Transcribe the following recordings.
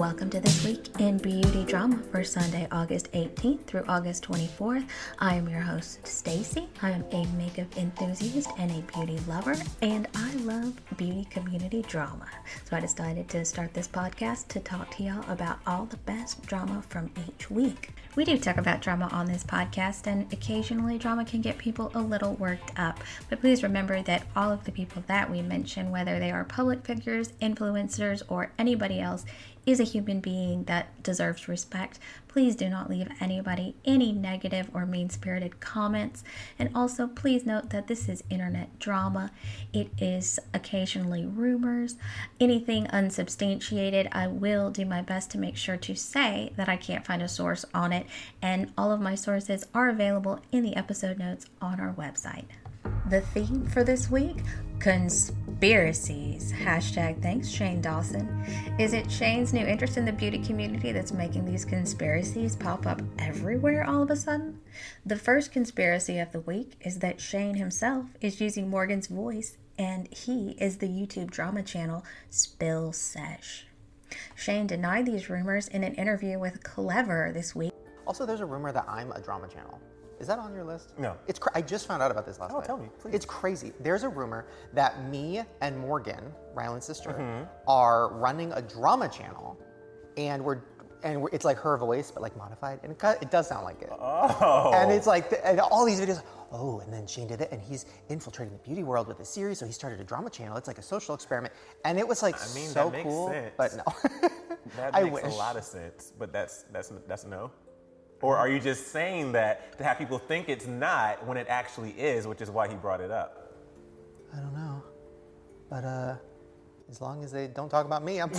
Welcome to This Week in Beauty Drama for Sunday, August 18th through August 24th. I am your host, Stacy. I am a makeup enthusiast and a beauty lover, and I love beauty community drama. So I decided to start this podcast to talk to y'all about all the best drama from each week. We do talk about drama on this podcast, and occasionally drama can get people a little worked up. But please remember that all of the people that we mention, whether they are public figures, influencers, or anybody else, is a human being that deserves respect. Please do not leave anybody any negative or mean spirited comments. And also, please note that this is internet drama. It is occasionally rumors. Anything unsubstantiated, I will do my best to make sure to say that I can't find a source on it. And all of my sources are available in the episode notes on our website. The theme for this week conspiracies. Hashtag thanks, Shane Dawson. Is it Shane's new interest in the beauty community that's making these conspiracies pop up everywhere all of a sudden? The first conspiracy of the week is that Shane himself is using Morgan's voice and he is the YouTube drama channel Spill Sesh. Shane denied these rumors in an interview with Clevver this week. Also, there's a rumor that I'm a drama channel. Is that on your list? No. It's cra- I just found out about this last Oh, night. tell me, please. It's crazy. There's a rumor that me and Morgan, Ryland's sister, Mm-hmm. are running a drama channel, and we're and it's like her voice but like modified, and it, it does sound like it. Oh. And it's like and all these videos. Oh, and then Shane did it, and he's infiltrating the beauty world with a series. So he started a drama channel. It's like a social experiment, and it was like I mean, so that makes cool. sense. But no, that I makes wish. a lot of sense, but that's that's that's no. Or are you just saying that to have people think it's not when it actually is, which is why he brought it up? I don't know, but uh, as long as they don't talk about me, I'm.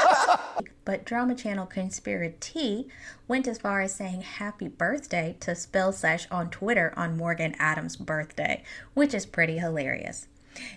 but Drama Channel Conspiracy went as far as saying happy birthday to Spill Sesh on Twitter on Morgan Adams' birthday, which is pretty hilarious.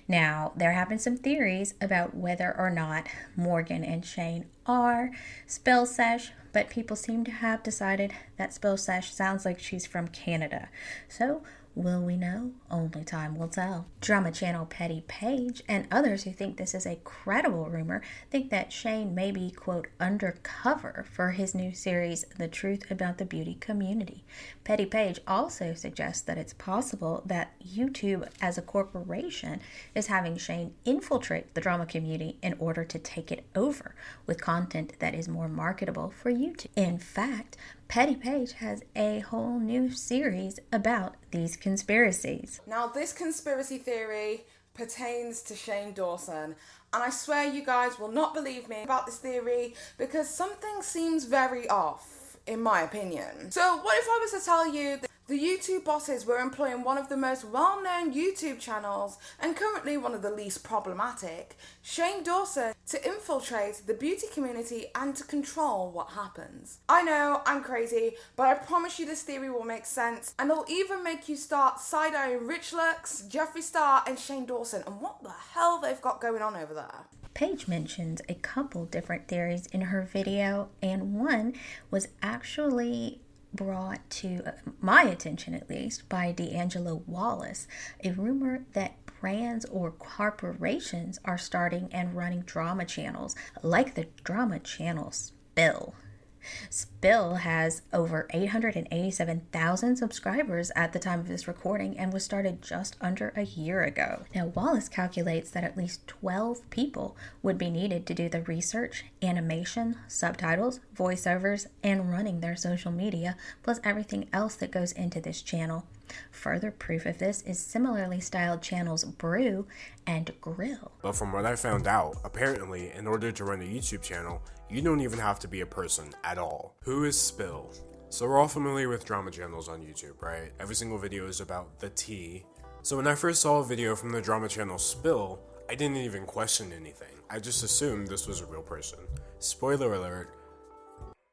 Now, there have been some theories about whether or not Morgan and Shane are Spill Sesh, but people seem to have decided that Spill sounds like she's from Canada. So, Will we know? Only time will tell. Drama Channel Petty Paige and others who think this is a credible rumor think that Shane may be, quote, undercover for his new series, The Truth About the Beauty Community. Petty Paige also suggests that it's possible that YouTube as a corporation is having Shane infiltrate the drama community in order to take it over with content that is more marketable for YouTube. In fact, Petty Paige has a whole new series about these conspiracies. Now, this conspiracy theory pertains to Shane Dawson, and I swear you guys will not believe me about this theory because something seems very off, in my opinion. So, what if I was to tell you that the YouTube bosses were employing one of the most well known YouTube channels and currently one of the least problematic, Shane Dawson, to infiltrate the beauty community and to control what happens? I know, I'm crazy, but I promise you this theory will make sense and it'll even make you start side eyeing Rich Lux, Jeffree Star, and Shane Dawson and what the hell they've got going on over there. Paige mentions a couple different theories in her video, and one was actually brought to uh, my attention, at least, by D'Angelo Wallace a rumor that brands or corporations are starting and running drama channels, like the drama channel Spill. Spill has over 887,000 subscribers at the time of this recording and was started just under a year ago. Now, Wallace calculates that at least 12 people would be needed to do the research, animation, subtitles, voiceovers, and running their social media, plus everything else that goes into this channel. Further proof of this is similarly styled channels Brew and Grill. But from what I found out, apparently, in order to run a YouTube channel, you don't even have to be a person at all. Who is Spill? So we're all familiar with drama channels on YouTube, right? Every single video is about the tea. So when I first saw a video from the drama channel Spill, I didn't even question anything. I just assumed this was a real person. Spoiler alert,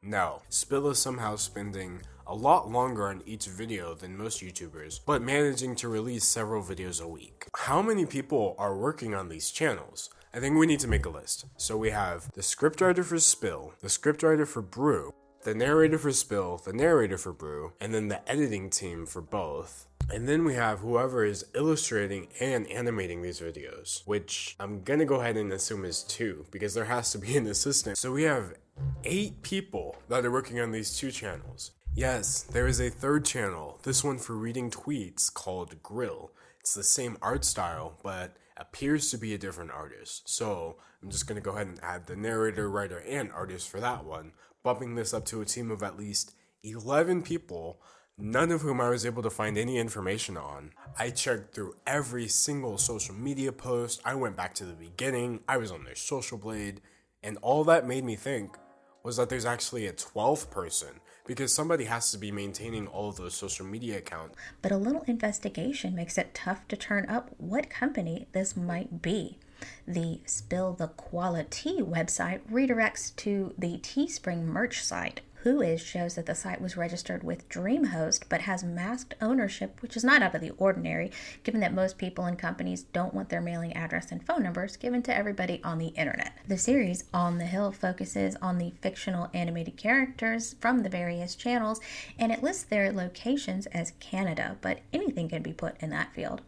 no. Spill is somehow spending a lot longer on each video than most YouTubers, but managing to release several videos a week. How many people are working on these channels? I think we need to make a list. So we have the scriptwriter for Spill, the scriptwriter for Brew, the narrator for Spill, the narrator for Brew, and then the editing team for both. And then we have whoever is illustrating and animating these videos, which I'm gonna go ahead and assume is two, because there has to be an assistant. So we have eight people that are working on these two channels. Yes, there is a third channel, this one for reading tweets called Grill. It's the same art style, but appears to be a different artist. So I'm just gonna go ahead and add the narrator, writer, and artist for that one, bumping this up to a team of at least 11 people none of whom I was able to find any information on. I checked through every single social media post, I went back to the beginning, I was on their social blade, and all that made me think was that there's actually a 12th person because somebody has to be maintaining all those social media accounts. But a little investigation makes it tough to turn up what company this might be. The Spill the Quality website redirects to the Teespring merch site. Whois shows that the site was registered with DreamHost but has masked ownership, which is not out of the ordinary, given that most people and companies don't want their mailing address and phone numbers given to everybody on the internet. The series On the Hill focuses on the fictional animated characters from the various channels and it lists their locations as Canada, but anything can be put in that field.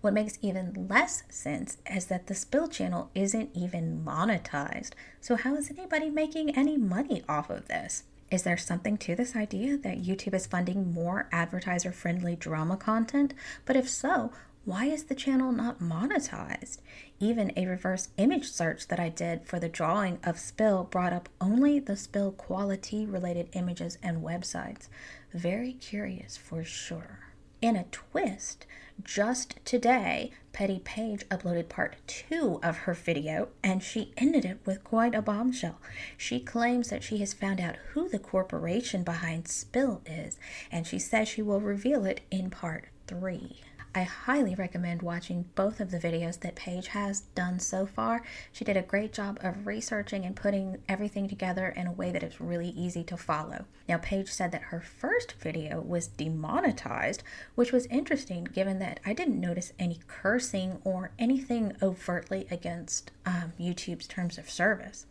What makes even less sense is that the Spill channel isn't even monetized. So, how is anybody making any money off of this? Is there something to this idea that YouTube is funding more advertiser friendly drama content? But if so, why is the channel not monetized? Even a reverse image search that I did for the drawing of Spill brought up only the Spill quality related images and websites. Very curious for sure. In a twist, just today, Petty Paige uploaded part two of her video, and she ended it with quite a bombshell. She claims that she has found out who the corporation behind Spill is, and she says she will reveal it in part three. I highly recommend watching both of the videos that Paige has done so far. She did a great job of researching and putting everything together in a way that is really easy to follow. Now, Paige said that her first video was demonetized, which was interesting given that I didn't notice any cursing or anything overtly against um, YouTube's terms of service.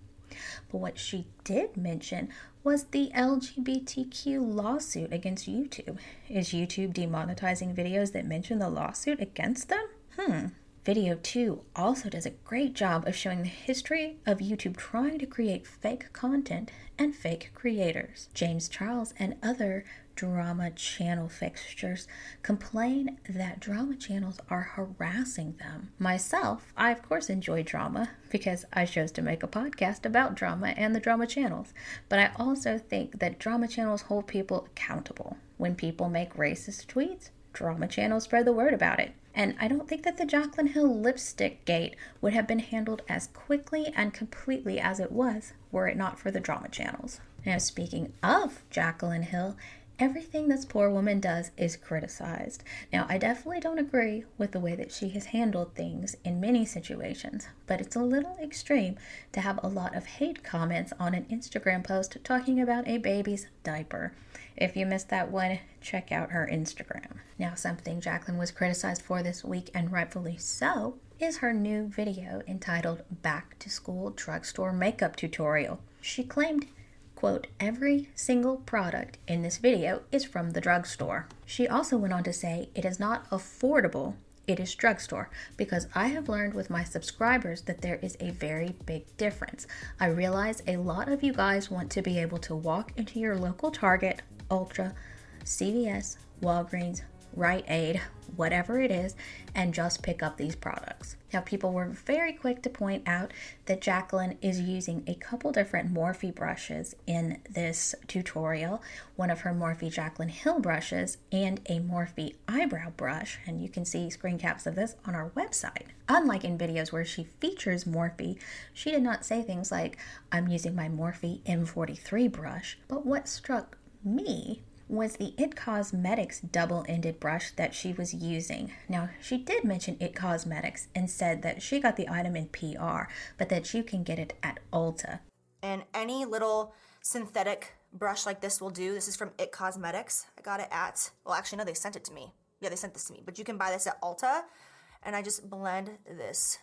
But what she did mention was the LGBTQ lawsuit against YouTube. Is YouTube demonetizing videos that mention the lawsuit against them? Hmm. Video 2 also does a great job of showing the history of YouTube trying to create fake content and fake creators. James Charles and other drama channel fixtures complain that drama channels are harassing them. Myself, I of course enjoy drama because I chose to make a podcast about drama and the drama channels, but I also think that drama channels hold people accountable. When people make racist tweets, drama channels spread the word about it. And I don't think that the Jaclyn Hill lipstick gate would have been handled as quickly and completely as it was were it not for the drama channels. Now, speaking of Jaclyn Hill, everything this poor woman does is criticized. Now, I definitely don't agree with the way that she has handled things in many situations, but it's a little extreme to have a lot of hate comments on an Instagram post talking about a baby's diaper. If you missed that one, check out her Instagram. Now, something Jaclyn was criticized for this week, and rightfully so, is her new video entitled Back to School Drugstore Makeup Tutorial. She claimed Quote, every single product in this video is from the drugstore. She also went on to say it is not affordable, it is drugstore, because I have learned with my subscribers that there is a very big difference. I realize a lot of you guys want to be able to walk into your local Target, Ulta, CVS, Walgreens, Rite Aid, whatever it is, and just pick up these products. Now, people were very quick to point out that Jaclyn is using a couple different Morphe brushes in this tutorial one of her Morphe Jaclyn Hill brushes and a Morphe eyebrow brush, and you can see screen caps of this on our website. Unlike in videos where she features Morphe, she did not say things like, I'm using my Morphe M43 brush, but what struck me was the It Cosmetics double ended brush that she was using. Now, she did mention It Cosmetics and said that she got the item in PR, but that you can get it at Ulta. And any little synthetic brush like this will do. This is from It Cosmetics. I got it at, well, actually, no, they sent it to me. Yeah, they sent this to me. But you can buy this at Ulta. And I just blend this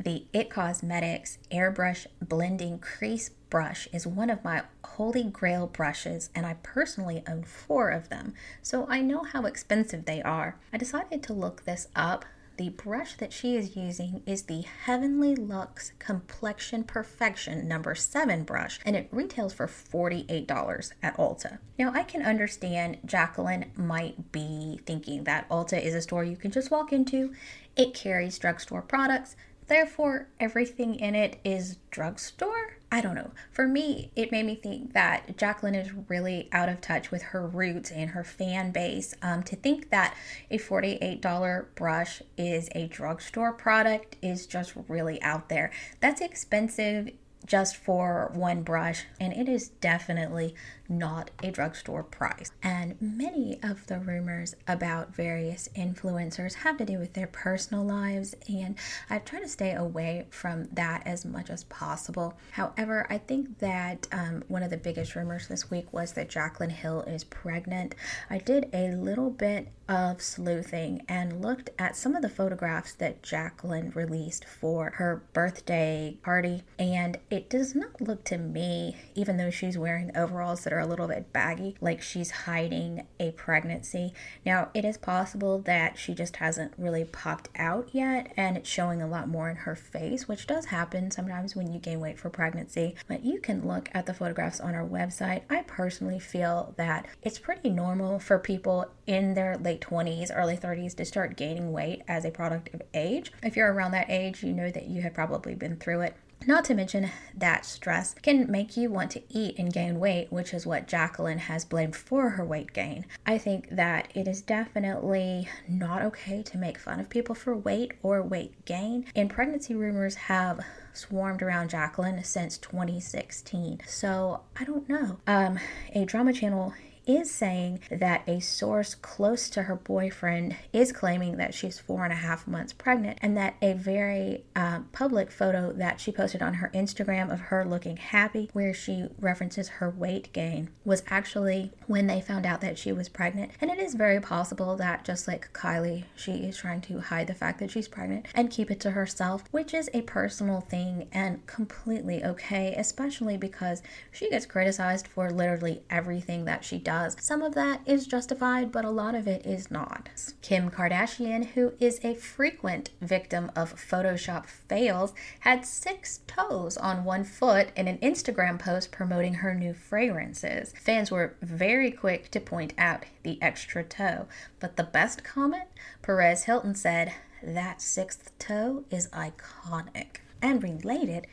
The It Cosmetics Airbrush Blending Crease Brush is one of my holy grail brushes, and I personally own four of them, so I know how expensive they are. I decided to look this up the brush that she is using is the Heavenly Luxe Complexion Perfection number 7 brush and it retails for $48 at Ulta. Now I can understand Jaclyn might be thinking that Ulta is a store you can just walk into. It carries drugstore products, therefore everything in it is drugstore I don't know. For me, it made me think that Jaclyn is really out of touch with her roots and her fan base. Um, to think that a $48 brush is a drugstore product is just really out there. That's expensive just for one brush, and it is definitely not a drugstore price. And many of the rumors about various influencers have to do with their personal lives, and I try to stay away from that as much as possible. However, I think that um, one of the biggest rumors this week was that Jaclyn Hill is pregnant. I did a little bit of sleuthing and looked at some of the photographs that Jaclyn released for her birthday party, and it does not look to me, even though she's wearing overalls that are are a little bit baggy, like she's hiding a pregnancy. Now, it is possible that she just hasn't really popped out yet and it's showing a lot more in her face, which does happen sometimes when you gain weight for pregnancy. But you can look at the photographs on our website. I personally feel that it's pretty normal for people in their late 20s, early 30s to start gaining weight as a product of age. If you're around that age, you know that you have probably been through it. Not to mention that stress can make you want to eat and gain weight, which is what Jaclyn has blamed for her weight gain. I think that it is definitely not okay to make fun of people for weight or weight gain, and pregnancy rumors have swarmed around Jaclyn since 2016. So I don't know. Um, a drama channel is saying that a source close to her boyfriend is claiming that she's four and a half months pregnant, and that a very uh, public photo that she posted on her Instagram of her looking happy, where she references her weight gain, was actually when they found out that she was pregnant. And it is very possible that, just like Kylie, she is trying to hide the fact that she's pregnant and keep it to herself, which is a personal thing and completely okay, especially because she gets criticized for literally everything that she does does. Some of that is justified, but a lot of it is not. Kim Kardashian, who is a frequent victim of Photoshop fails, had six toes on one foot in an Instagram post promoting her new fragrances. Fans were very quick to point out the extra toe, but the best comment? Perez Hilton said, That sixth toe is iconic. And related,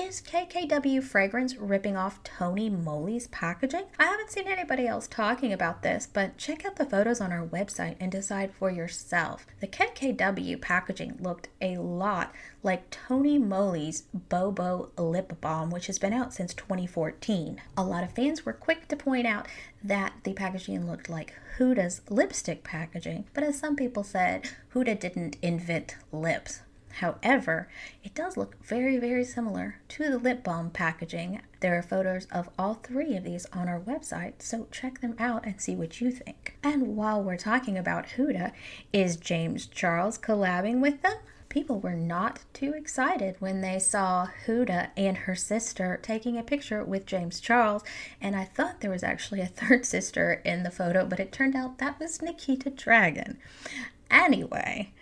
is KKW Fragrance ripping off Tony Moly's packaging? I haven't seen anybody else talking about this, but check out the photos on our website and decide for yourself. The KKW packaging looked a lot like Tony Moly's Bobo Lip Balm, which has been out since 2014. A lot of fans were quick to point out that the packaging looked like Huda's lipstick packaging, but as some people said, Huda didn't invent lips. However, it does look very, very similar to the lip balm packaging. There are photos of all three of these on our website, so check them out and see what you think. And while we're talking about Huda, is James Charles collabing with them? People were not too excited when they saw Huda and her sister taking a picture with James Charles, and I thought there was actually a third sister in the photo, but it turned out that was Nikita Dragun. Anyway,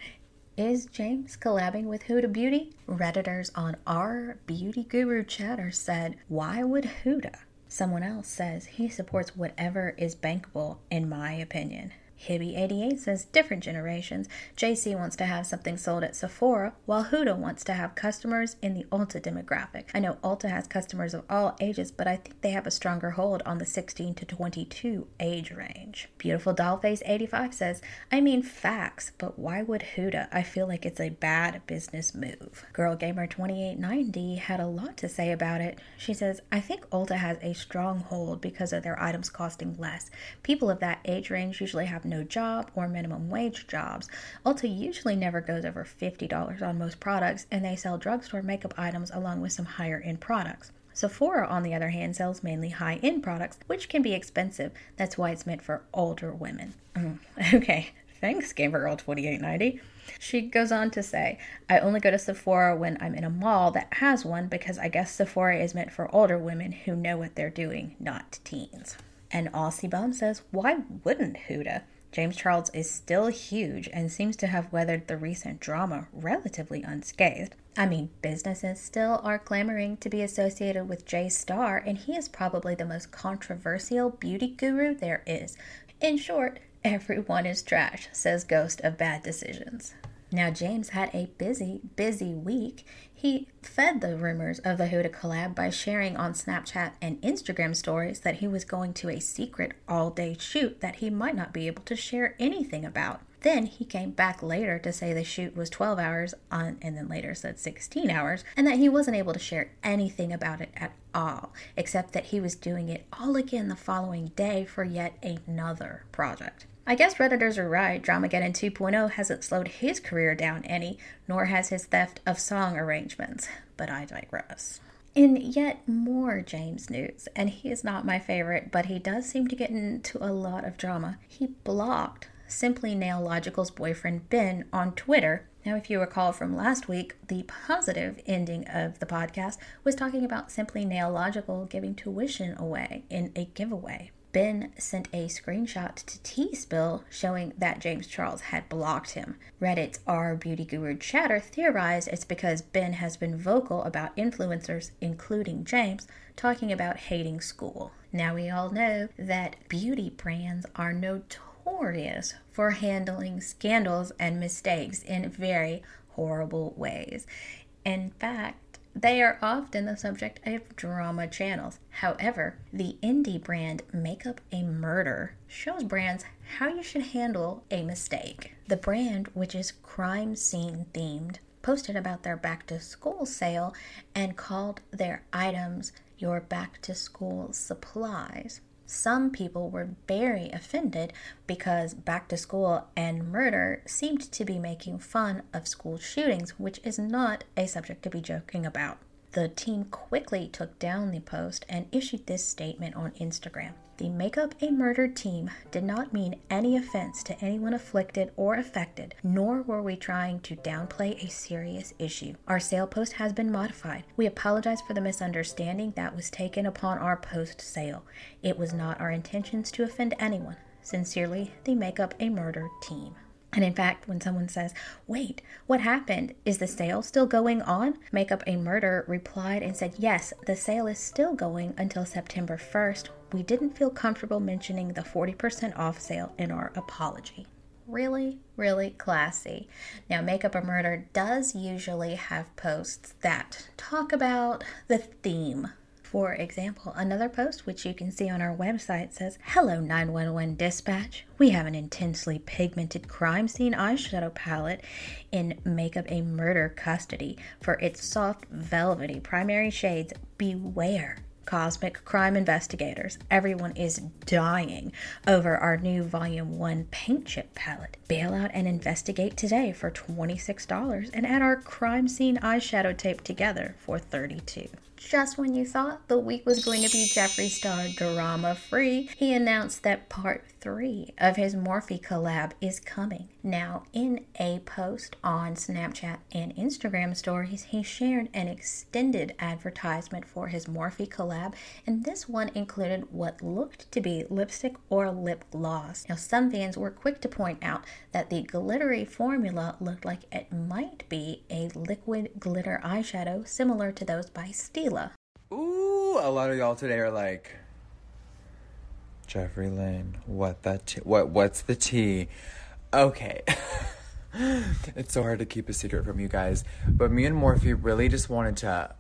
is James collabing with Huda Beauty? Redditors on our Beauty Guru chatter said, Why would Huda? Someone else says he supports whatever is bankable, in my opinion. Hibby88 says different generations. JC wants to have something sold at Sephora, while Huda wants to have customers in the Ulta demographic. I know Ulta has customers of all ages, but I think they have a stronger hold on the 16 to 22 age range. Beautiful Dollface 85 says, I mean facts, but why would Huda? I feel like it's a bad business move. Girl Gamer 2890 had a lot to say about it. She says, I think Ulta has a strong hold because of their items costing less. People of that age range usually have no job or minimum wage jobs. Ulta usually never goes over $50 on most products, and they sell drugstore makeup items along with some higher end products. Sephora, on the other hand, sells mainly high end products, which can be expensive. That's why it's meant for older women. Mm. Okay, Thanks, Gamer Girl 2890. She goes on to say, I only go to Sephora when I'm in a mall that has one because I guess Sephora is meant for older women who know what they're doing, not teens. And Aussie Bum says, Why wouldn't Huda? James Charles is still huge and seems to have weathered the recent drama relatively unscathed. I mean, businesses still are clamoring to be associated with Jay Star, and he is probably the most controversial beauty guru there is. In short, everyone is trash, says Ghost of Bad Decisions. Now, James had a busy, busy week. He fed the rumors of the Huda collab by sharing on Snapchat and Instagram stories that he was going to a secret all day shoot that he might not be able to share anything about. Then he came back later to say the shoot was 12 hours on, and then later said 16 hours, and that he wasn't able to share anything about it at all, except that he was doing it all again the following day for yet another project. I guess Redditors are right. Dramageddon 2.0 hasn't slowed his career down any, nor has his theft of song arrangements. But I digress. In yet more James news, and he is not my favorite, but he does seem to get into a lot of drama. He blocked Simply Nailogical's boyfriend Ben on Twitter. Now, if you recall from last week, the positive ending of the podcast was talking about Simply Nailogical giving tuition away in a giveaway. Ben sent a screenshot to Tea Spill showing that James Charles had blocked him. Reddit's R Beauty Guru Chatter theorized it's because Ben has been vocal about influencers, including James, talking about hating school. Now we all know that beauty brands are notorious for handling scandals and mistakes in very horrible ways. In fact, they are often the subject of drama channels. However, the indie brand Makeup a Murder shows brands how you should handle a mistake. The brand, which is crime scene themed, posted about their back to school sale and called their items your back to school supplies. Some people were very offended because back to school and murder seemed to be making fun of school shootings, which is not a subject to be joking about. The team quickly took down the post and issued this statement on Instagram. The Make Up a Murder team did not mean any offense to anyone afflicted or affected, nor were we trying to downplay a serious issue. Our sale post has been modified. We apologize for the misunderstanding that was taken upon our post sale. It was not our intentions to offend anyone. Sincerely, the Make Up a Murder team. And in fact, when someone says, Wait, what happened? Is the sale still going on? Makeup a Murder replied and said, Yes, the sale is still going until September 1st. We didn't feel comfortable mentioning the 40% off sale in our apology. Really, really classy. Now, Makeup a Murder does usually have posts that talk about the theme for example, another post which you can see on our website says, Hello 911 Dispatch. We have an intensely pigmented crime scene eyeshadow palette in Makeup a Murder Custody for its soft, velvety primary shades. Beware cosmic crime investigators. Everyone is dying over our new Volume 1 paint chip palette. Bail out and investigate today for $26 and add our crime scene eyeshadow tape together for 32 just when you thought the week was going to be Jeffree Star drama free, he announced that part three of his Morphe collab is coming. Now, in a post on Snapchat and Instagram stories, he shared an extended advertisement for his Morphe collab, and this one included what looked to be lipstick or lip gloss. Now, some fans were quick to point out that the glittery formula looked like it might be a liquid glitter eyeshadow similar to those by Ooh, a lot of y'all today are like, Jeffrey Lane, what the t- what what's the tea? Okay. it's so hard to keep a secret from you guys, but me and Morphe really just wanted to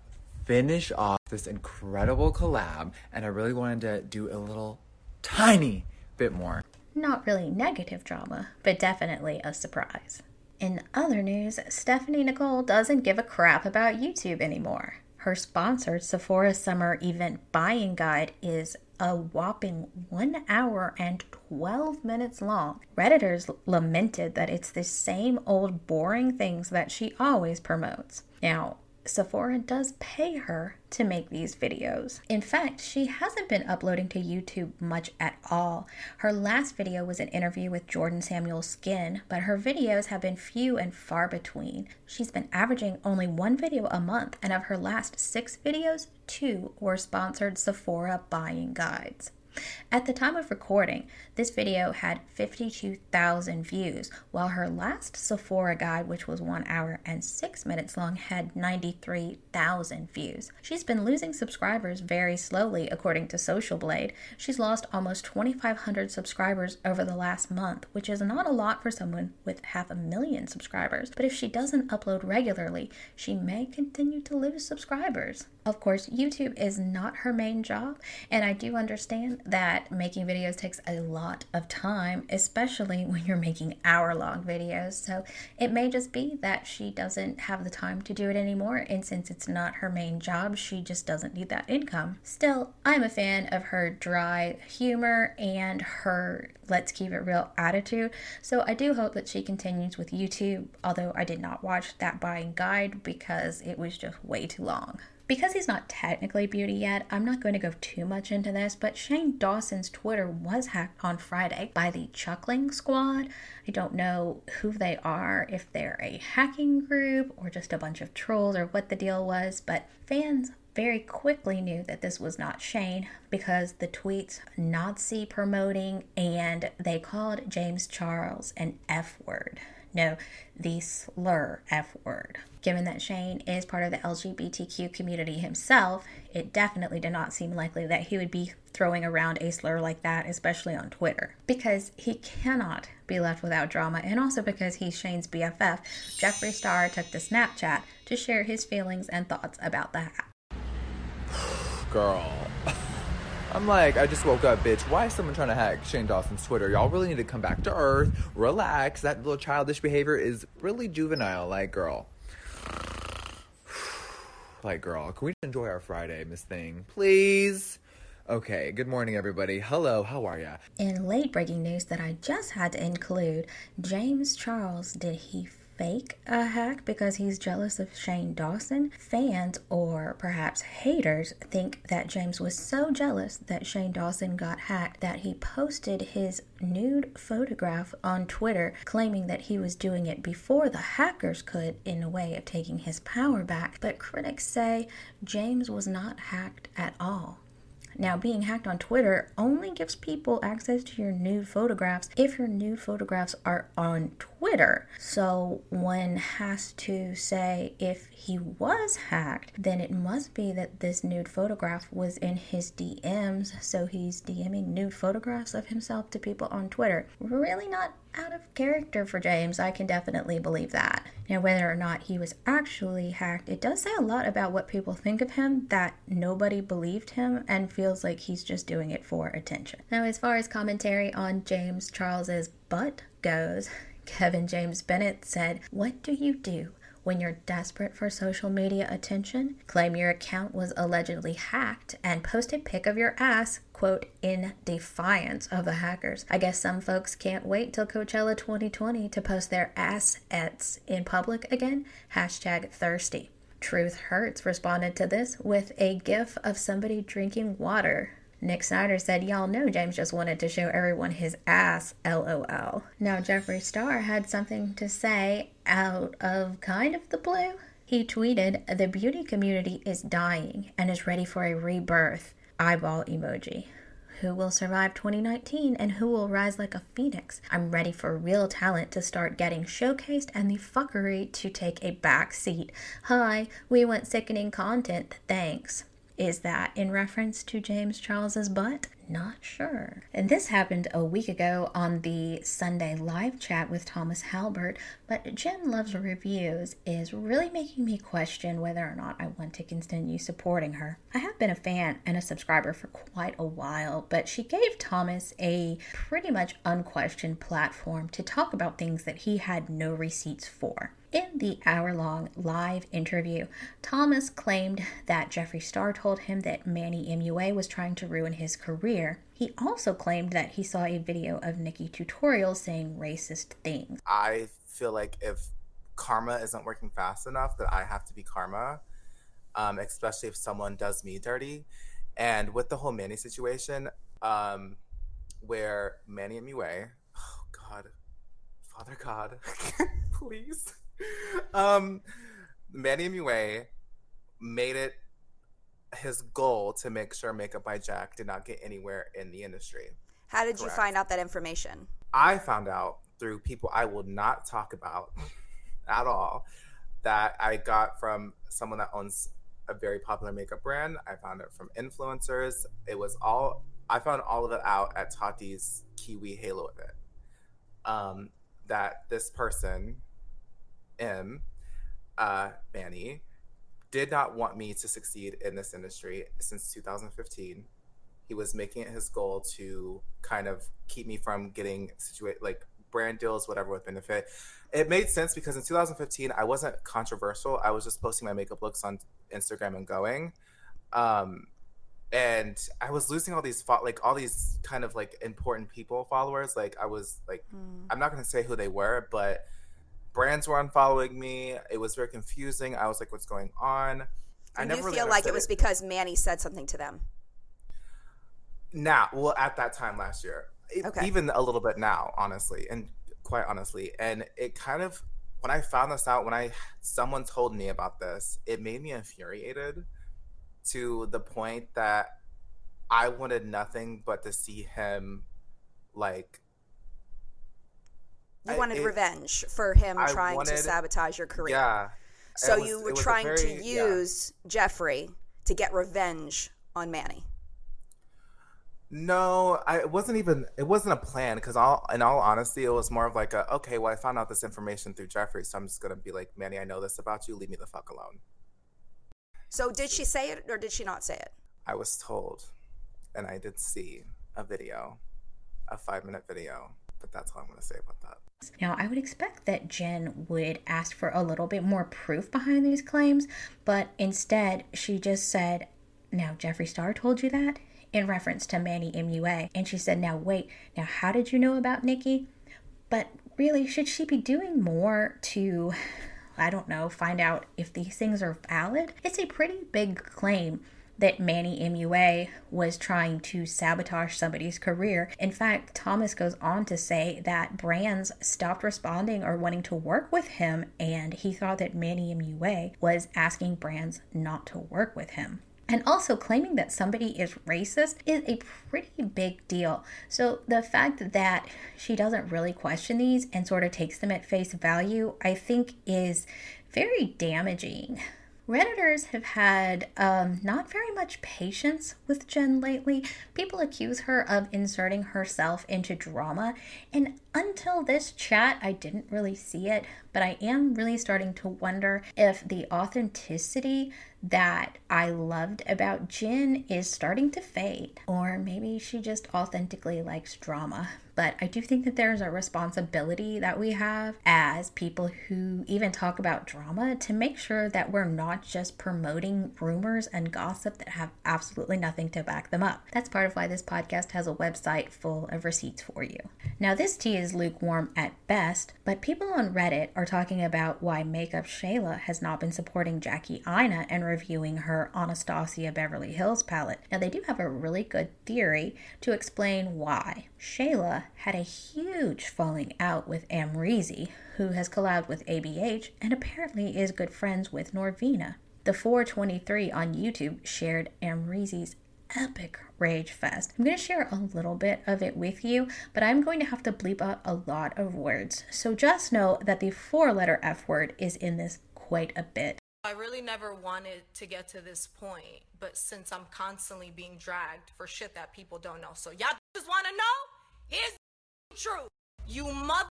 finish off this incredible collab, and I really wanted to do a little tiny bit more. Not really negative drama, but definitely a surprise. In other news, Stephanie Nicole doesn't give a crap about YouTube anymore. Her sponsored Sephora Summer Event Buying Guide is a whopping 1 hour and 12 minutes long. Redditors lamented that it's the same old boring things that she always promotes. Now, Sephora does pay her to make these videos. In fact, she hasn't been uploading to YouTube much at all. Her last video was an interview with Jordan Samuel Skin, but her videos have been few and far between. She's been averaging only one video a month, and of her last six videos, two were sponsored Sephora buying guides. At the time of recording, this video had 52,000 views, while her last Sephora guide, which was one hour and six minutes long, had 93,000 views. She's been losing subscribers very slowly, according to Social Blade. She's lost almost 2,500 subscribers over the last month, which is not a lot for someone with half a million subscribers. But if she doesn't upload regularly, she may continue to lose subscribers. Of course, YouTube is not her main job, and I do understand that making videos takes a lot of time, especially when you're making hour long videos. So it may just be that she doesn't have the time to do it anymore, and since it's not her main job, she just doesn't need that income. Still, I'm a fan of her dry humor and her let's keep it real attitude. So I do hope that she continues with YouTube, although I did not watch that buying guide because it was just way too long. Because he's not technically beauty yet, I'm not going to go too much into this, but Shane Dawson's Twitter was hacked on Friday by the Chuckling Squad. I don't know who they are, if they're a hacking group or just a bunch of trolls or what the deal was, but fans very quickly knew that this was not Shane because the tweets Nazi promoting and they called James Charles an F word. No, the slur F word. Given that Shane is part of the LGBTQ community himself, it definitely did not seem likely that he would be throwing around a slur like that, especially on Twitter. Because he cannot be left without drama, and also because he's Shane's BFF, Jeffree Star took to Snapchat to share his feelings and thoughts about the hack. Girl. I'm like, I just woke up, bitch. Why is someone trying to hack Shane Dawson's Twitter? Y'all really need to come back to earth, relax. That little childish behavior is really juvenile. Like, girl. Like, girl, can we enjoy our Friday, Miss Thing? Please? Okay, good morning, everybody. Hello, how are ya? In late breaking news that I just had to include, James Charles, did he fake a hack because he's jealous of Shane Dawson. Fans, or perhaps haters, think that James was so jealous that Shane Dawson got hacked that he posted his nude photograph on Twitter, claiming that he was doing it before the hackers could, in a way of taking his power back. But critics say James was not hacked at all. Now, being hacked on Twitter only gives people access to your nude photographs if your nude photographs are on Twitter. So one has to say if he was hacked, then it must be that this nude photograph was in his DMs. So he's DMing nude photographs of himself to people on Twitter. Really not out of character for James. I can definitely believe that. Now, whether or not he was actually hacked, it does say a lot about what people think of him that nobody believed him and feels like he's just doing it for attention. Now, as far as commentary on James Charles's butt goes, Kevin James Bennett said, What do you do when you're desperate for social media attention, claim your account was allegedly hacked, and post a pic of your ass, quote, in defiance of the hackers. I guess some folks can't wait till Coachella 2020 to post their assets in public again. Hashtag thirsty. Truth Hurts responded to this with a gif of somebody drinking water. Nick Snyder said, Y'all know James just wanted to show everyone his ass, lol. Now, Jeffree Star had something to say out of kind of the blue. He tweeted, The beauty community is dying and is ready for a rebirth. Eyeball emoji. Who will survive 2019 and who will rise like a phoenix? I'm ready for real talent to start getting showcased and the fuckery to take a back seat. Hi, we want sickening content, thanks. Is that in reference to James Charles's butt? Not sure. And this happened a week ago on the Sunday live chat with Thomas Halbert, but Jen Luvs Reviews is really making me question whether or not I want to continue supporting her. I have been a fan and a subscriber for quite a while, but she gave Thomas a pretty much unquestioned platform to talk about things that he had no receipts for. In the hour long live interview, Thomas claimed that Jeffree Star told him that Manny MUA was trying to ruin his career. He also claimed that he saw a video of Nikki Tutorial saying racist things. I feel like if karma isn't working fast enough, that I have to be karma. um, especially if someone does me dirty. And with the whole Manny situation, um, where Manny MUA, oh God, Father God, please, um, Manny MUA made it his goal to make sure Makeup by Jack did not get anywhere in the industry. How did you find out that information? I found out through people I will not talk about at all that I got from someone that owns a very popular makeup brand. I found it from influencers. It was all I found all of it out at Tati's Kiwi Halo event. Um, that this person, M, uh, Manny, did not want me to succeed in this industry since 2015 he was making it his goal to kind of keep me from getting situated like brand deals whatever with benefit. It made sense because in 2015 i wasn't controversial. I was just posting my makeup looks on instagram and going. Um and i was losing all these fo- like all these kind of like important people followers. Like i was like i'm not going to say who they were but brands were unfollowing me. It was very confusing. I was like what's going on? I And never you really feel like it was because Manny said something to them. now well at that time last year. Okay. even a little bit now honestly and quite honestly. And it kind of when i found this out when i someone told me about this it made me infuriated to the point that i wanted nothing but to see him like You I- wanted it- revenge for him I trying to sabotage your career. yeah So was- you were trying very- to yeah. use Jeffree to get revenge on Manny. No, I it wasn't even it wasn't a plan because all in all honesty, it was more of like a okay, well I found out this information through Jeffree, so I'm just gonna be like, Manny, I know this about you, leave me the fuck alone. So did she say it or did she not say it? I was told and I did see a video, a five minute video, but that's all I'm gonna say about that. Now, I would expect that Jen would ask for a little bit more proof behind these claims, but instead she just said, Now, Jeffree Star told you that? In reference to Manny MUA. And she said, Now, wait, now how did you know about Nikki? But really, should she be doing more to, I don't know, find out if these things are valid? It's a pretty big claim that Manny MUA was trying to sabotage somebody's career. In fact, Thomas goes on to say that brands stopped responding or wanting to work with him, and he thought that Manny MUA was asking brands not to work with him. And also claiming that somebody is racist is a pretty big deal. So the fact that she doesn't really question these and sort of takes them at face value, I think is very damaging. Redditors have had um, not very much patience with Jen lately. People accuse her of inserting herself into drama, and until this chat, I didn't really see it, but I am really starting to wonder if the authenticity that I loved about Jen is starting to fade, or maybe she just authentically likes drama. But I do think that there's a responsibility that we have as people who even talk about drama to make sure that we're not just promoting rumors and gossip that have absolutely nothing to back them up. That's part of why this podcast has a website full of receipts for you. Now, this tea is lukewarm at best, but people on Reddit are talking about why Makeup Shayla has not been supporting Jackie Aina and reviewing her Anastasia Beverly Hills palette. Now, they do have a really good theory to explain why. Shayla had a huge falling out with Amrezy, who has collabed with ABH and apparently is good friends with Norvina. The 423 on YouTube shared Amrezy's epic rage fest. I'm going to share a little bit of it with you, but I'm going to have to bleep out a lot of words. So just know that the four letter F word is in this quite a bit. I really never wanted to get to this point, but since I'm constantly being dragged for shit that people don't know, so y'all just want to know? Here's the truth. You mother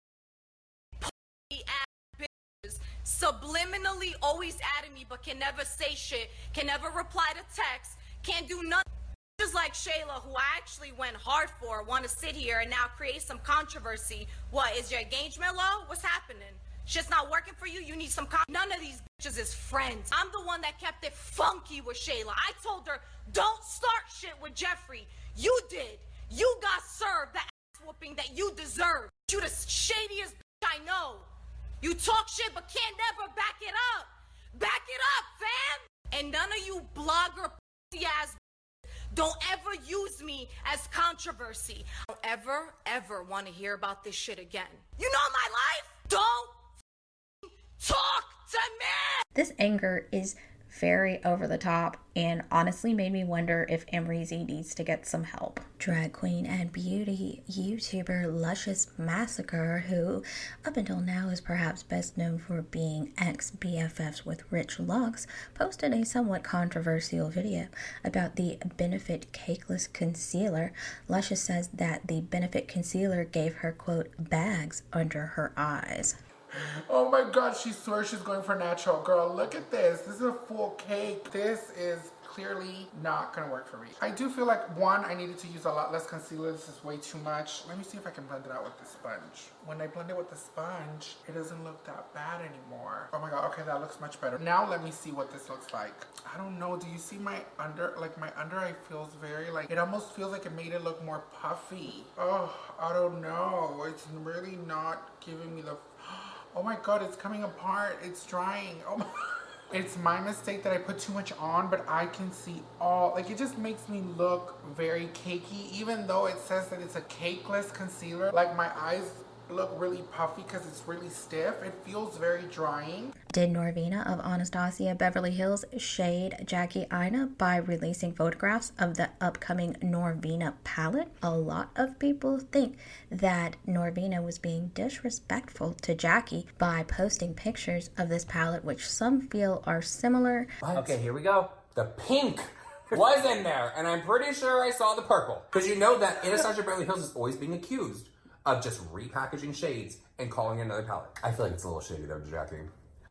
bitches subliminally always adding me, but can never say shit, can never reply to text, can't do nothing. Just like Shayla, who I actually went hard for, want to sit here and now create some controversy. What is your engagement low? What's happening? Shit's not working for you. You need some. Con- None of these bitches is friends. I'm the one that kept it funky with Shayla. I told her, don't start shit with Jeffree. You did. You got served the ass whooping that you deserve. You the shadiest bitch I know. You talk shit but can't never back it up. Back it up, fam. And none of you blogger pussy ass don't ever use me as controversy. Don't ever, ever want to hear about this shit again. You know my life? Don't talk to me! This anger is very over the top and honestly made me wonder if Amrezy needs to get some help. Drag queen and beauty YouTuber Luscious Massacre, who up until now is perhaps best known for being ex BFFs with Rich Lux, posted a somewhat controversial video about the Benefit Cakeless Concealer. Luscious says that the Benefit Concealer gave her, quote, bags under her eyes. Oh my god, she swears she's going for natural. Girl, look at this. This is a full cake. This is clearly not gonna work for me. I do feel like one, I needed to use a lot less concealer. This is way too much. Let me see if I can blend it out with the sponge. When I blend it with the sponge, it doesn't look that bad anymore. Oh my god, okay, that looks much better. Now let me see what this looks like. I don't know, do you see my under, like my under eye feels very like, it almost feels like it made it look more puffy. Oh, I don't know. It's really not giving me the Oh my god, it's coming apart. It's drying. Oh my It's my mistake that I put too much on, but I can see all, like it just makes me look very cakey, even though it says that it's a cakeless concealer. Like my eyes look really puffy because it's really stiff. It feels very drying. Did Norvina of Anastasia Beverly Hills shade Jackie Aina by releasing photographs of the upcoming Norvina palette? A lot of people think that Norvina was being disrespectful to Jackie by posting pictures of this palette, which some feel are similar. Okay, here we go. The pink was in there, and I'm pretty sure I saw the purple. Because you know that Anastasia Beverly Hills is always being accused of just repackaging shades and calling it another palette. I feel like it's a little shady though, Jackie.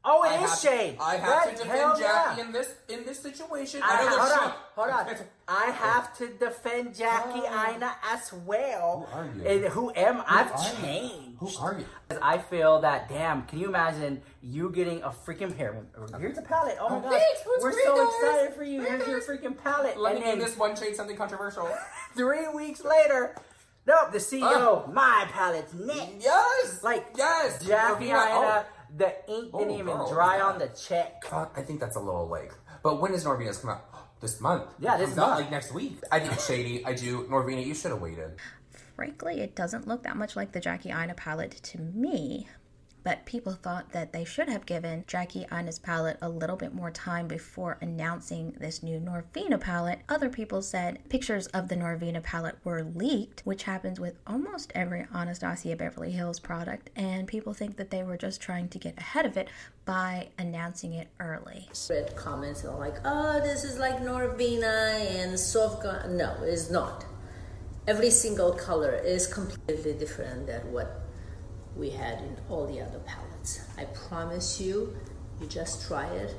Oh, it I is have- shade. I have Right, to defend hell Jackie yeah. in this in this situation. I, I know hold there's on, hold on. I have to defend Jackie Aina as well. Who are you? And who am Who I've are you? changed. Who are you? I feel that damn. Can you imagine you getting a freaking pair? Here's a palette. Oh my Oh, god, thanks, we're so guys? excited for you. Here's your freaking palette. Let and me then give this one shade something controversial. three weeks later. Nope, the CEO, my palette's next. Yes, like yes, Jackie Norvina, oh. Aina, the ink didn't Oh, even girl, dry yeah. on the check. God, I think that's a little late. But when is Norvina's come out? This month. Yeah, this month. like next week. I think it's shady. I do. Norvina, you should have waited. Frankly, it doesn't look that much like the Jackie Aina palette to me. But people thought that they should have given Jackie Aina's palette a little bit more time before announcing this new Norvina palette. Other people said pictures of the Norvina palette were leaked, which happens with almost every Anastasia Beverly Hills product, and people think that they were just trying to get ahead of it by announcing it early. read comments are like, oh, this is like Norvina and soft. No, it's not. Every single color is completely different than what we had in all the other palettes. I promise you, you just try it.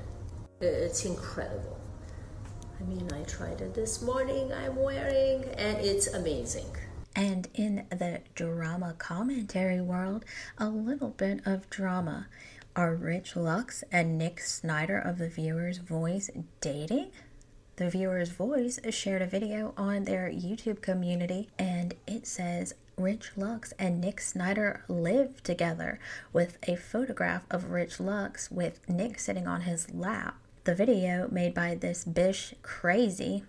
It's incredible. I mean, I tried it this morning, I'm wearing, and it's amazing. And in the drama commentary world, a little bit of drama. Are Rich Lux and Nick Snyder of The Viewer's Voice dating? The Viewer's Voice shared a video on their YouTube community and it says Rich Lux and Nick Snyder live together with a photograph of Rich Lux with Nick sitting on his lap. The video made by this bish crazy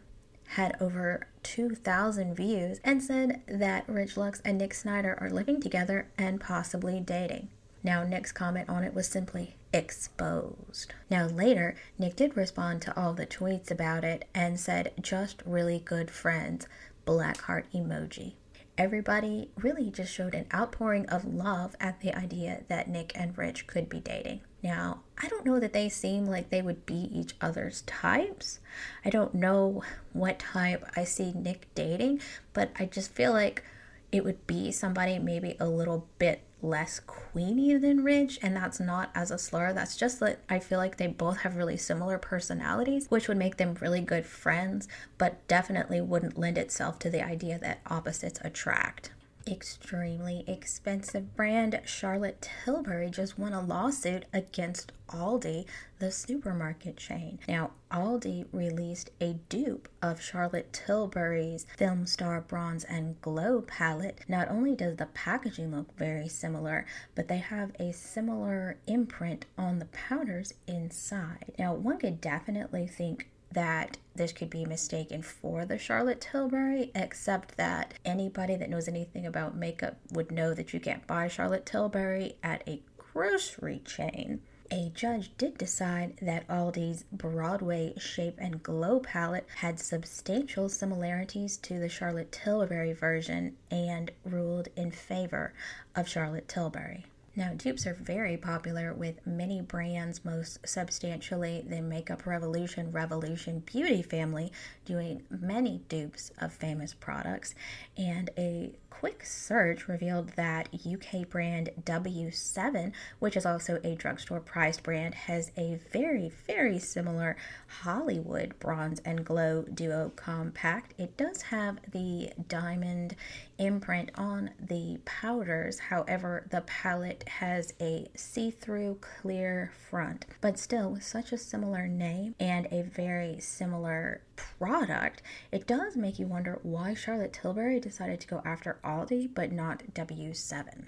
had over 2,000 views and said that Rich Lux and Nick Snyder are living together and possibly dating. Now, Nick's comment on it was simply exposed. Now, later, Nick did respond to all the tweets about it and said, just really good friends, black heart emoji. Everybody really just showed an outpouring of love at the idea that Nick and Rich could be dating. Now, I don't know that they seem like they would be each other's types. I don't know what type I see Nick dating, but I just feel like it would be somebody maybe a little bit less queenie than Rich, and that's not as a slur. That's just that I feel like they both have really similar personalities, which would make them really good friends, but definitely wouldn't lend itself to the idea that opposites attract. Extremely expensive brand Charlotte Tilbury just won a lawsuit against Aldi, the supermarket chain. Now, Aldi released a dupe of Charlotte Tilbury's Film Star Bronze and Glow palette. Not only does the packaging look very similar, but they have a similar imprint on the powders inside. Now, one could definitely think that this could be mistaken for the Charlotte Tilbury, except that anybody that knows anything about makeup would know that you can't buy Charlotte Tilbury at a grocery chain. A judge did decide that Aldi's Broadway Shape and Glow palette had substantial similarities to the Charlotte Tilbury version and ruled in favor of Charlotte Tilbury. Now, dupes are very popular with many brands, most substantially the Makeup Revolution Revolution Beauty family, doing many dupes of famous products. And a quick search revealed that UK brand W7, which is also a drugstore priced brand, has a very, very similar Hollywood Bronze and Glow Duo Compact. It does have the diamond imprint on the powders, however, the palette has a see through clear front, but still with such a similar name and a very similar product, it does make you wonder why Charlotte Tilbury decided to go after Aldi but not W7.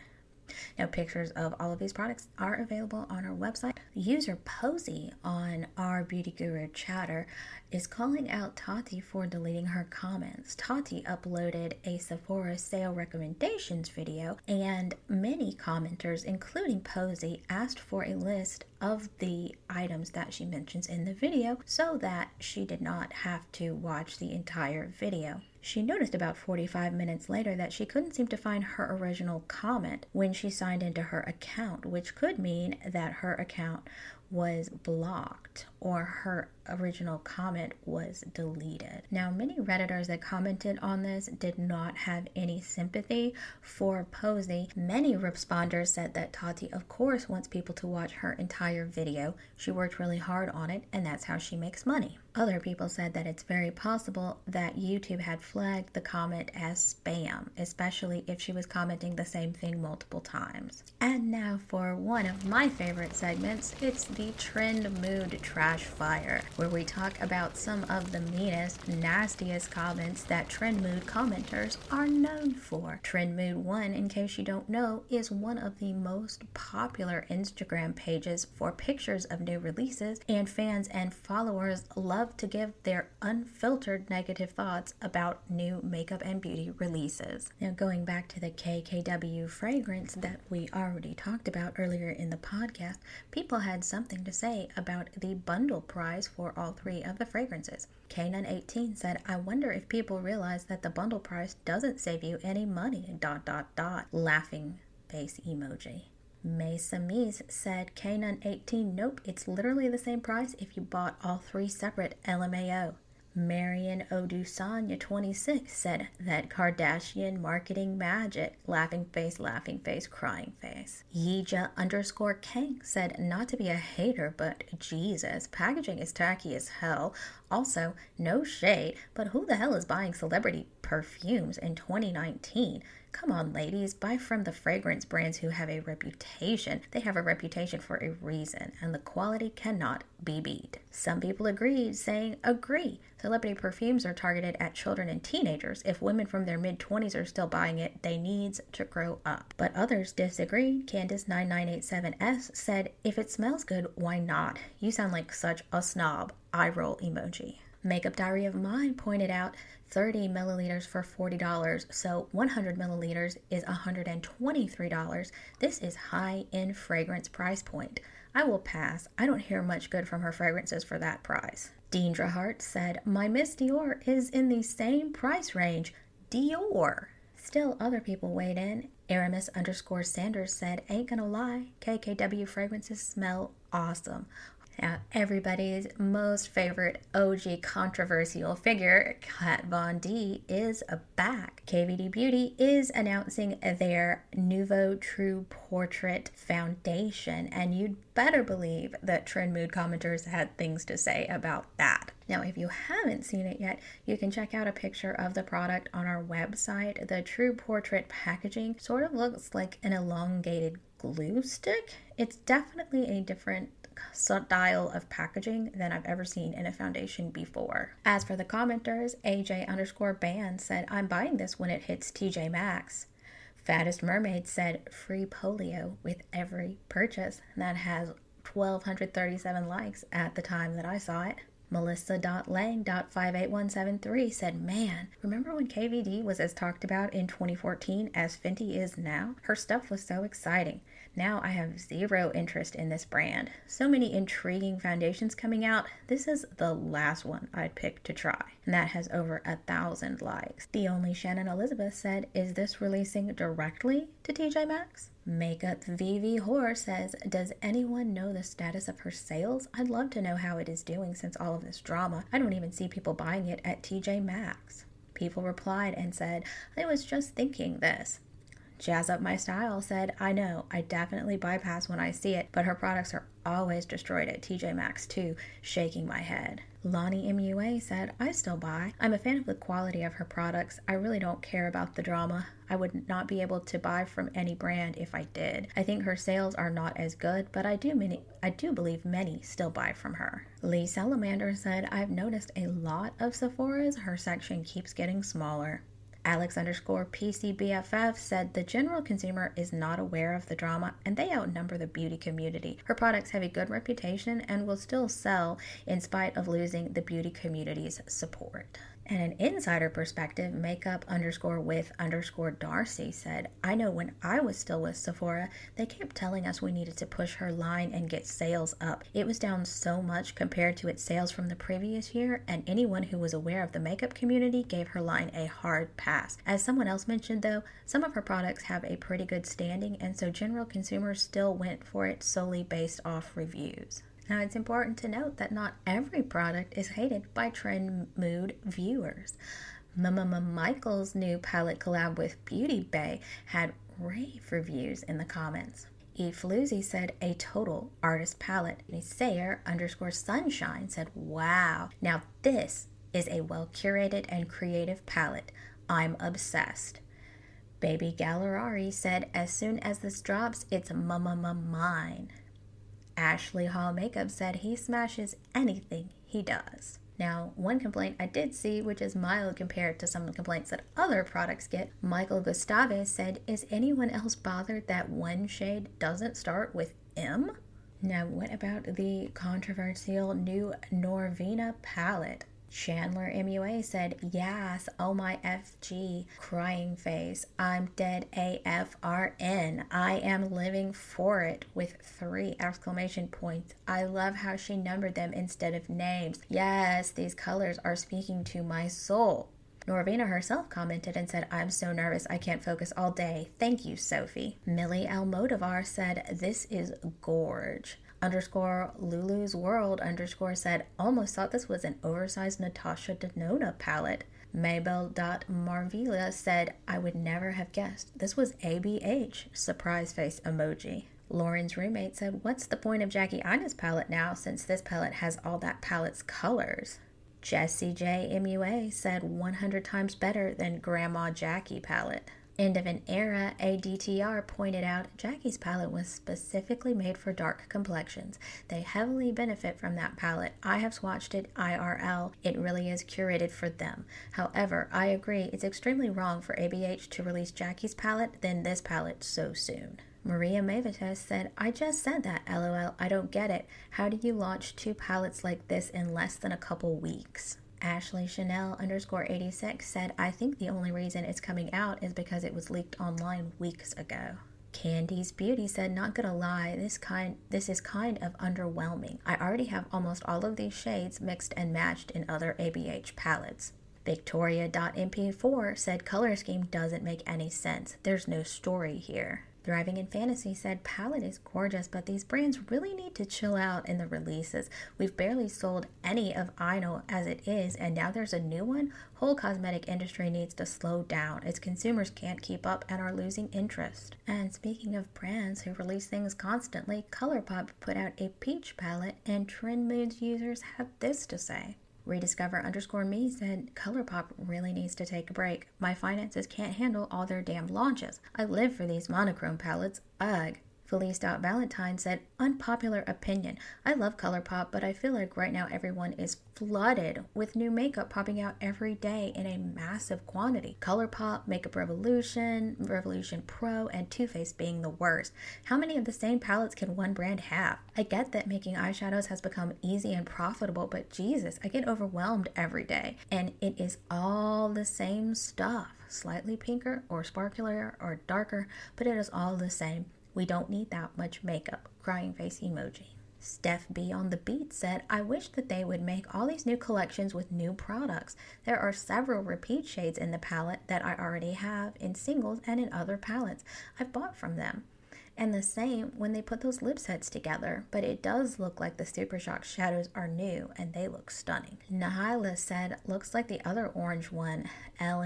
Now, pictures of all of these products are available on our website. User Posey on our Beauty Guru chatter is calling out Tati for deleting her comments. Tati uploaded a Sephora sale recommendations video, and many commenters, including Posey, asked for a list of the items that she mentions in the video so that she did not have to watch the entire video. She noticed about 45 minutes later that she couldn't seem to find her original comment when she signed into her account, which could mean that her account was blocked or her original comment was deleted. Now, many Redditors that commented on this did not have any sympathy for Posey. Many responders said that Tati, of course, wants people to watch her entire video. She worked really hard on it, and that's how she makes money. Other people said that it's very possible that YouTube had flagged the comment as spam, especially if she was commenting the same thing multiple times. And now for one of my favorite segments, it's the Trend Mood Trash Fire, where we talk about some of the meanest, nastiest comments that Trend Mood commenters are known for. Trend Mood 1, in case you don't know, is one of the most popular Instagram pages for pictures of new releases, and fans and followers love to give their unfiltered negative thoughts about new makeup and beauty releases. Now, going back to the KKW fragrance that we already talked about earlier in the podcast, people had something to say about the bundle price for all three of the fragrances. Kanan18 said, I wonder if people realize that the bundle price doesn't save you any money. Dot dot dot. Laughing face emoji. Mesa Mies said Kanan 18, nope, it's literally the same price if you bought all three separate LMAO. Marion Odusanya 26 said that Kardashian marketing magic. Laughing face, laughing face, crying face. Yija underscore Kang said not to be a hater, but Jesus, packaging is tacky as hell. Also, no shade, but who the hell is buying celebrity perfumes in 2019? Come on, ladies, buy from the fragrance brands who have a reputation. They have a reputation for a reason, and the quality cannot be beat. Some people agreed, saying, Agree. Celebrity perfumes are targeted at children and teenagers. If women from their mid 20s are still buying it, they needs to grow up. But others disagreed. Candice9987S said, If it smells good, why not? You sound like such a snob. Eye roll emoji. Makeup Diary of Mine pointed out 30 milliliters for $40, so 100 milliliters is $123. This is high end fragrance price point. I will pass. I don't hear much good from her fragrances for that price. Deandra Hart said, My Miss Dior is in the same price range. Dior. Still, other people weighed in. Aramis underscore Sanders said, Ain't gonna lie, KKW fragrances smell awesome. Now, everybody's most favorite OG controversial figure, Kat Von D, is back. KVD Beauty is announcing their Nouveau True Portrait Foundation, and you'd better believe that Trend Mood commenters had things to say about that. Now, if you haven't seen it yet, you can check out a picture of the product on our website. The True Portrait packaging sort of looks like an elongated glue stick. It's definitely a different style of packaging than I've ever seen in a foundation before. As for the commenters, AJ underscore band said, I'm buying this when it hits TJ Maxx. Fattest Mermaid said, free polio with every purchase. That has 1,237 likes at the time that I saw it. Melissa.lang.58173 said, Man, remember when KVD was as talked about in 2014 as Fenty is now? Her stuff was so exciting. Now I have zero interest in this brand. So many intriguing foundations coming out. This is the last one I'd pick to try, and that has over a thousand likes. The only Shannon Elizabeth said, Is this releasing directly to TJ Maxx? Makeup VV Horror says, Does anyone know the status of her sales? I'd love to know how it is doing since all of this drama. I don't even see people buying it at TJ Maxx. People replied and said, I was just thinking this. Jazz Up My Style said, I know, I definitely bypass when I see it, but her products are always destroyed at TJ Maxx too, shaking my head. Lonnie MUA said, I still buy. I'm a fan of the quality of her products. I really don't care about the drama. I would not be able to buy from any brand if I did. I think her sales are not as good, but I do many I do believe many still buy from her. Lee Salamander said, I've noticed a lot of Sephora's. Her section keeps getting smaller. Alex underscore PCBFF said the general consumer is not aware of the drama and they outnumber the beauty community. Her products have a good reputation and will still sell in spite of losing the beauty community's support. And an insider perspective, makeup underscore with underscore Darcy said, I know when I was still with Sephora, they kept telling us we needed to push her line and get sales up. It was down so much compared to its sales from the previous year, and anyone who was aware of the makeup community gave her line a hard pass. As someone else mentioned, though, some of her products have a pretty good standing, and so general consumers still went for it solely based off reviews. Now, it's important to note that not every product is hated by Trend Mood viewers. Mmmmitchell's new palette collab with Beauty Bay had rave reviews in the comments. E. Said a total artist palette. Sayer underscore sunshine said, Wow, now this is a well curated and creative palette. I'm obsessed. Baby Gallerari said, As soon as this drops, it's mama mine. Ashley Hall Makeup said he smashes anything he does. Now, one complaint I did see, which is mild compared to some of the complaints that other products get, Michael Gustave said, Is anyone else bothered that one shade doesn't start with M? Now, what about the controversial new Norvina palette? Chandler MUA said, Yes, oh my FG, crying face. I'm dead AFRN. I am living for it with three exclamation points. I love how she numbered them instead of names. Yes, these colors are speaking to my soul. Norvina herself commented and said, I'm so nervous I can't focus all day. Thank you, Sophie. Millie Almodovar said, This is gorge underscore Lulu's World underscore said, almost thought this was an oversized Natasha Denona palette. Mabel.marvila said, I would never have guessed. This was ABH, surprise face emoji. Lauren's roommate said, What's the point of Jackie Aina's palette now since this palette has all that palette's colors? Jessie J. MUA said 100 times better than Grandma Jackie palette. End of an Era, ADTR pointed out Jackie's palette was specifically made for dark complexions. They heavily benefit from that palette. I have swatched it IRL. It really is curated for them. However, I agree it's extremely wrong for ABH to release Jackie's palette, then this palette so soon. Maria Mavitas said, I just said that, lol. I don't get it. How do you launch two palettes like this in less than a couple weeks? Ashley Chanel underscore 86 said, I think the only reason it's coming out is because it was leaked online weeks ago. Candy's Beauty said, Not gonna lie, this kind this is kind of underwhelming. I already have almost all of these shades mixed and matched in other ABH palettes. Victoria.mp4 said color scheme doesn't make any sense. There's no story here. Thriving in Fantasy said palette is gorgeous, but these brands really need to chill out in the releases. We've barely sold any of Idol as it is, and now there's a new one. Whole cosmetic industry needs to slow down. Its consumers can't keep up and are losing interest. And speaking of brands who release things constantly, ColourPop put out a peach palette, and Trend Moods users have this to say. Rediscover underscore me said ColourPop really needs to take a break. My finances can't handle all their damn launches. I live for these monochrome palettes. Ugh. Felice Valentine said, unpopular opinion. I love ColourPop, but I feel like right now everyone is flooded with new makeup popping out every day in a massive quantity. ColourPop, Makeup Revolution, Revolution Pro, and Too Faced being the worst. How many of the same palettes can one brand have? I get that making eyeshadows has become easy and profitable, but Jesus, I get overwhelmed every day. And it is all the same stuff. Slightly pinker or sparklier or darker, but it is all the same. We don't need that much makeup. Crying face emoji. Steph B on the beat said, I wish that they would make all these new collections with new products. There are several repeat shades in the palette that I already have in singles and in other palettes I've bought from them. And the same when they put those lip sets together, but it does look like the Super Shock shadows are new and they look stunning. Nahila said, looks like the other orange one, L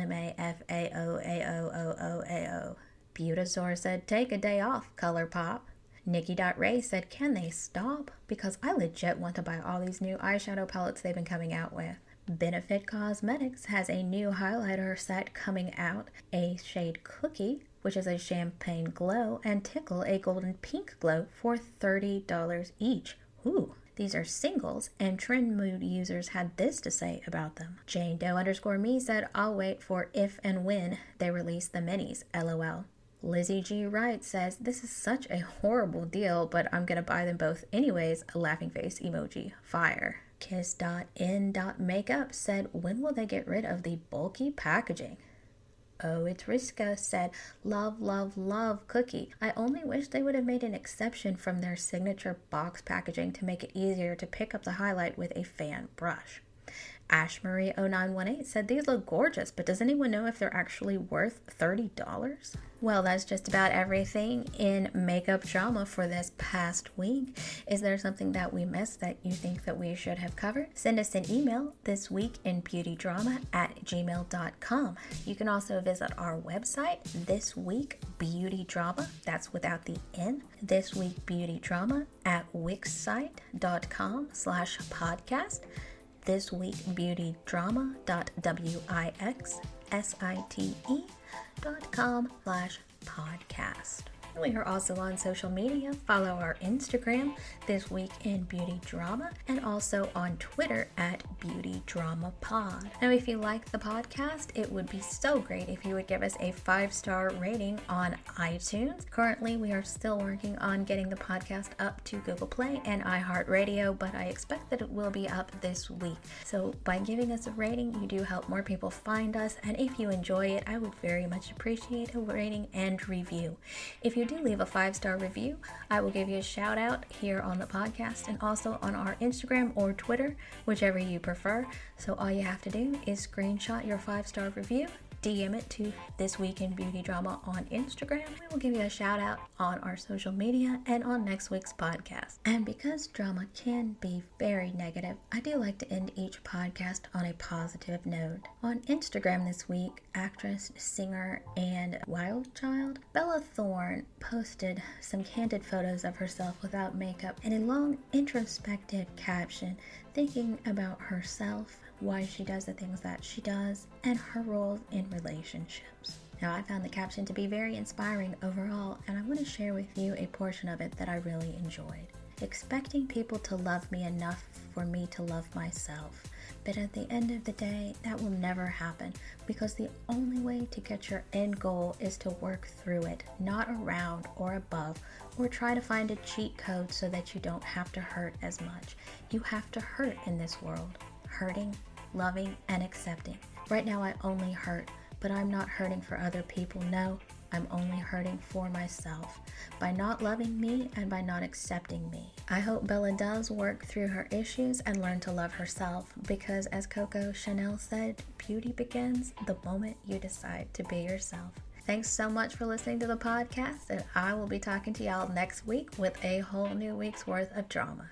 Butazor said, take a day off, ColourPop. Nikki.Ray said, can they stop? Because I legit want to buy all these new eyeshadow palettes they've been coming out with. Benefit Cosmetics has a new highlighter set coming out, a shade Cookie, which is a champagne glow, and Tickle, a golden pink glow for $30 each. Ooh, these are singles, and Trend Mood users had this to say about them. Jane Doe underscore me said, I'll wait for if and when they release the minis, lol. Lizzie G. Wright says, This is such a horrible deal, but I'm gonna buy them both anyways. A laughing face emoji. Fire. Kiss.in.makeup said, When will they get rid of the bulky packaging? Oh, it's Riska said, Love, love, love cookie. I only wish they would have made an exception from their signature box packaging to make it easier to pick up the highlight with a fan brush. Ashmarie0918 said these look gorgeous, but does anyone know if they're actually worth $30? Well, that's just about everything in makeup drama for this past week. Is there something that we missed that you think that we should have covered? Send us an email this week in beautydrama at gmail.com. You can also visit our website, This Week Beauty Drama, that's without the N, This Week Beauty Drama at wixsite.com slash podcast this week beauty drama.wixsite.com slash podcast. We are also on social media. Follow our Instagram, This Week in Beauty Drama, and also on Twitter at Beauty Drama Pod. Now, if you like the podcast, it would be so great if you would give us a five star rating on iTunes. Currently, we are still working on getting the podcast up to Google Play and iHeartRadio, but I expect that it will be up this week. So, by giving us a rating, you do help more people find us, and if you enjoy it, I would very much appreciate a rating and review. If you you do leave a five star review, I will give you a shout out here on the podcast and also on our Instagram or Twitter, whichever you prefer. So all you have to do is screenshot your five star review DM it to This Week in Beauty Drama on Instagram. We will give you a shout out on our social media and on next week's podcast. And because drama can be very negative, I do like to end each podcast on a positive note. On Instagram this week, actress, singer, and wild child Bella Thorne posted some candid photos of herself without makeup and a long introspective caption thinking about herself why she does the things that she does, and her role in relationships. Now, I found the caption to be very inspiring overall, and I want to share with you a portion of it that I really enjoyed. Expecting people to love me enough for me to love myself. But at the end of the day, that will never happen because the only way to get your end goal is to work through it, not around or above, or try to find a cheat code so that you don't have to hurt as much. You have to hurt in this world. Hurting loving, and accepting. Right now, I only hurt, but I'm not hurting for other people. No, I'm only hurting for myself by not loving me and by not accepting me. I hope Bella does work through her issues and learn to love herself because, as Coco Chanel said, beauty begins the moment you decide to be yourself. Thanks so much for listening to the podcast, and I will be talking to y'all next week with a whole new week's worth of drama.